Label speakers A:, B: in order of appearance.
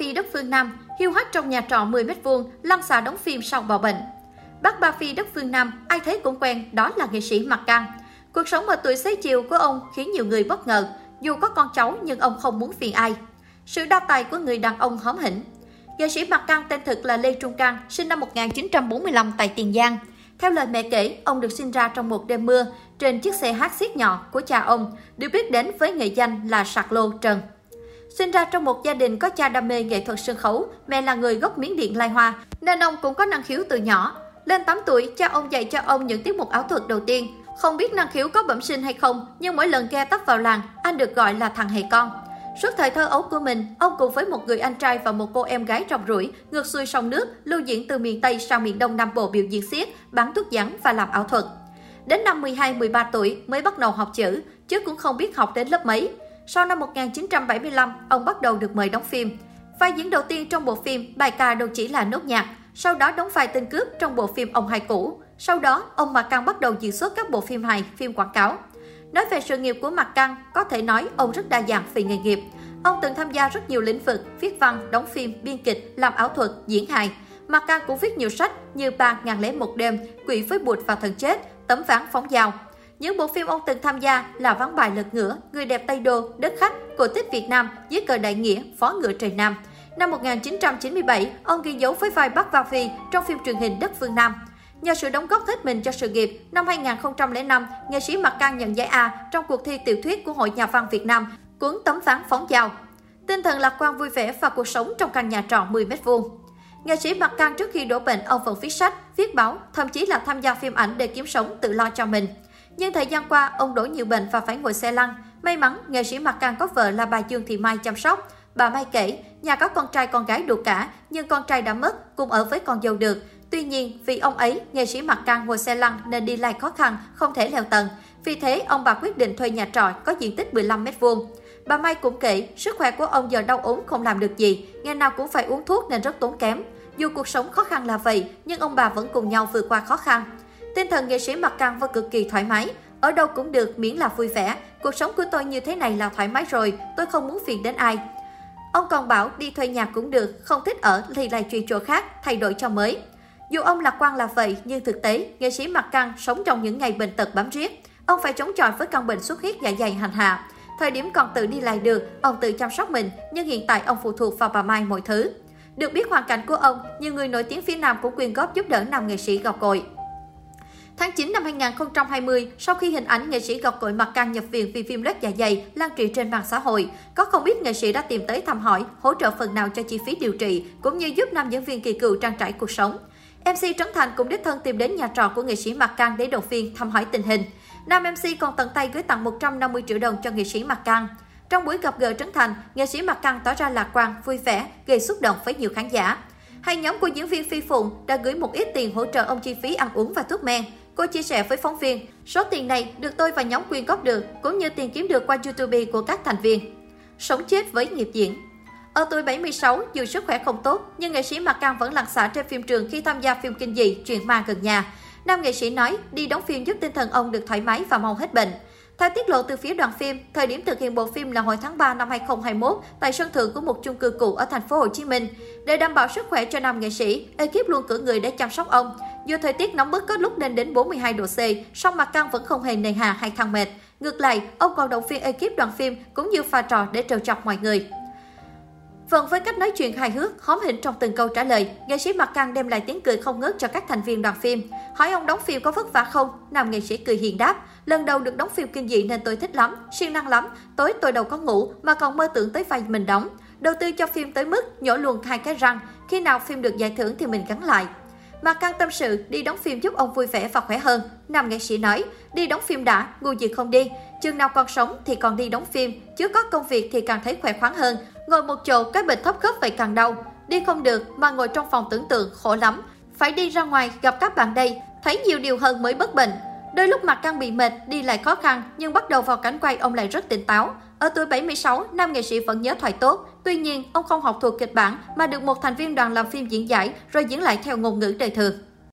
A: Phi đất phương Nam, hiu hắt trong nhà trọ 10m2, lăn xả đóng phim sau bỏ bệnh. Bác Ba Phi đất phương Nam, ai thấy cũng quen, đó là nghệ sĩ Mặc Căng. Cuộc sống ở tuổi xế chiều của ông khiến nhiều người bất ngờ, dù có con cháu nhưng ông không muốn phiền ai. Sự đa tài của người đàn ông hóm hỉnh. Nghệ sĩ Mặc Căng tên thực là Lê Trung Căng, sinh năm 1945 tại Tiền Giang. Theo lời mẹ kể, ông được sinh ra trong một đêm mưa trên chiếc xe hát xiết nhỏ của cha ông, được biết đến với nghệ danh là Sạc Lô Trần. Sinh ra trong một gia đình có cha đam mê nghệ thuật sân khấu, mẹ là người gốc Miến Điện Lai Hoa, nên ông cũng có năng khiếu từ nhỏ. Lên 8 tuổi, cha ông dạy cho ông những tiết mục ảo thuật đầu tiên. Không biết năng khiếu có bẩm sinh hay không, nhưng mỗi lần ghe tấp vào làng, anh được gọi là thằng hề con. Suốt thời thơ ấu của mình, ông cùng với một người anh trai và một cô em gái rong rủi, ngược xuôi sông nước, lưu diễn từ miền Tây sang miền Đông Nam Bộ biểu diễn xiết, bán thuốc giảng và làm ảo thuật. Đến năm 12-13 tuổi mới bắt đầu học chữ, chứ cũng không biết học đến lớp mấy. Sau năm 1975, ông bắt đầu được mời đóng phim. Vai diễn đầu tiên trong bộ phim Bài ca đâu chỉ là nốt nhạc, sau đó đóng vai tên cướp trong bộ phim Ông hai cũ. Sau đó, ông Mạc Căng bắt đầu diễn xuất các bộ phim hài, phim quảng cáo. Nói về sự nghiệp của Mạc Căng, có thể nói ông rất đa dạng về nghề nghiệp. Ông từng tham gia rất nhiều lĩnh vực, viết văn, đóng phim, biên kịch, làm ảo thuật, diễn hài. Mạc Căng cũng viết nhiều sách như Ba ngàn lẻ một đêm, Quỷ với bụt và thần chết, Tấm ván phóng dao. Những bộ phim ông từng tham gia là Vắng bài lật ngửa, Người đẹp Tây Đô, Đất khách, Cổ tích Việt Nam, Dưới cờ đại nghĩa, Phó ngựa trời Nam. Năm 1997, ông ghi dấu với vai Bắc Va Phi trong phim truyền hình Đất phương Nam. Nhờ sự đóng góp hết mình cho sự nghiệp, năm 2005, nghệ sĩ Mạc Cang nhận giải A trong cuộc thi tiểu thuyết của Hội Nhà văn Việt Nam, cuốn Tấm ván phóng dao. Tinh thần lạc quan vui vẻ và cuộc sống trong căn nhà trọ 10 m vuông. Nghệ sĩ Mạc Cang trước khi đổ bệnh, ông vẫn viết sách, viết báo, thậm chí là tham gia phim ảnh để kiếm sống tự lo cho mình. Nhưng thời gian qua, ông đổ nhiều bệnh và phải ngồi xe lăn. May mắn, nghệ sĩ Mạc Cang có vợ là bà Dương Thị Mai chăm sóc. Bà Mai kể, nhà có con trai con gái đủ cả, nhưng con trai đã mất, cùng ở với con dâu được. Tuy nhiên, vì ông ấy, nghệ sĩ Mạc Cang ngồi xe lăn nên đi lại khó khăn, không thể leo tầng. Vì thế, ông bà quyết định thuê nhà trọ có diện tích 15 m2. Bà Mai cũng kể, sức khỏe của ông giờ đau ốm không làm được gì, ngày nào cũng phải uống thuốc nên rất tốn kém. Dù cuộc sống khó khăn là vậy, nhưng ông bà vẫn cùng nhau vượt qua khó khăn. Tinh thần nghệ sĩ mặc Căng và cực kỳ thoải mái, ở đâu cũng được miễn là vui vẻ. Cuộc sống của tôi như thế này là thoải mái rồi, tôi không muốn phiền đến ai. Ông còn bảo đi thuê nhà cũng được, không thích ở thì lại chuyển chỗ khác, thay đổi cho mới. Dù ông lạc quan là vậy, nhưng thực tế, nghệ sĩ Mạc Căng sống trong những ngày bệnh tật bám riết. Ông phải chống chọi với căn bệnh xuất huyết dạ dày hành hạ. Thời điểm còn tự đi lại được, ông tự chăm sóc mình, nhưng hiện tại ông phụ thuộc vào bà Mai mọi thứ. Được biết hoàn cảnh của ông, nhiều người nổi tiếng phía Nam cũng quyên góp giúp đỡ nam nghệ sĩ gọc cội. Tháng 9 năm 2020, sau khi hình ảnh nghệ sĩ gọc cội mặt căng nhập viện vì viêm loét dạ dày lan truyền trên mạng xã hội, có không ít nghệ sĩ đã tìm tới thăm hỏi, hỗ trợ phần nào cho chi phí điều trị, cũng như giúp nam diễn viên kỳ cựu trang trải cuộc sống. MC Trấn Thành cũng đích thân tìm đến nhà trọ của nghệ sĩ Mạc Cang để động viên thăm hỏi tình hình. Nam MC còn tận tay gửi tặng 150 triệu đồng cho nghệ sĩ Mạc Cang. Trong buổi gặp gỡ Trấn Thành, nghệ sĩ Mạc Căng tỏ ra lạc quan, vui vẻ, gây xúc động với nhiều khán giả. Hai nhóm của diễn viên Phi Phụng đã gửi một ít tiền hỗ trợ ông chi phí ăn uống và thuốc men. Cô chia sẻ với phóng viên, số tiền này được tôi và nhóm quyên góp được, cũng như tiền kiếm được qua YouTube của các thành viên. Sống chết với nghiệp diễn ở tuổi 76, dù sức khỏe không tốt, nhưng nghệ sĩ Mạc Cang vẫn lăn xả trên phim trường khi tham gia phim kinh dị Chuyện ma gần nhà. Nam nghệ sĩ nói, đi đóng phim giúp tinh thần ông được thoải mái và mau hết bệnh. Theo tiết lộ từ phía đoàn phim, thời điểm thực hiện bộ phim là hồi tháng 3 năm 2021 tại sân thượng của một chung cư cũ ở thành phố Hồ Chí Minh. Để đảm bảo sức khỏe cho nam nghệ sĩ, ekip luôn cử người để chăm sóc ông. Dù thời tiết nóng bức có lúc lên đến 42 độ C, song mặt căng vẫn không hề nề hà hay thăng mệt. Ngược lại, ông còn động viên ekip đoàn phim cũng như pha trò để trêu chọc mọi người. Vâng, với cách nói chuyện hài hước, hóm hỉnh trong từng câu trả lời, nghệ sĩ Mạc Căng đem lại tiếng cười không ngớt cho các thành viên đoàn phim. Hỏi ông đóng phim có vất vả không? Nam nghệ sĩ cười hiền đáp, lần đầu được đóng phim kinh dị nên tôi thích lắm, siêng năng lắm, tối tôi đâu có ngủ mà còn mơ tưởng tới vai mình đóng. Đầu tư cho phim tới mức nhổ luôn hai cái răng, khi nào phim được giải thưởng thì mình gắn lại mà Căng tâm sự đi đóng phim giúp ông vui vẻ và khỏe hơn. Nam nghệ sĩ nói, đi đóng phim đã, ngu gì không đi. Chừng nào còn sống thì còn đi đóng phim, chứ có công việc thì càng thấy khỏe khoắn hơn. Ngồi một chỗ cái bệnh thấp khớp vậy càng đau. Đi không được mà ngồi trong phòng tưởng tượng khổ lắm. Phải đi ra ngoài gặp các bạn đây, thấy nhiều điều hơn mới bất bệnh. Đôi lúc mặt căng bị mệt, đi lại khó khăn, nhưng bắt đầu vào cảnh quay ông lại rất tỉnh táo. Ở tuổi 76, nam nghệ sĩ vẫn nhớ thoại tốt. Tuy nhiên, ông không học thuộc kịch bản mà được một thành viên đoàn làm phim diễn giải rồi diễn lại theo ngôn ngữ đời thường.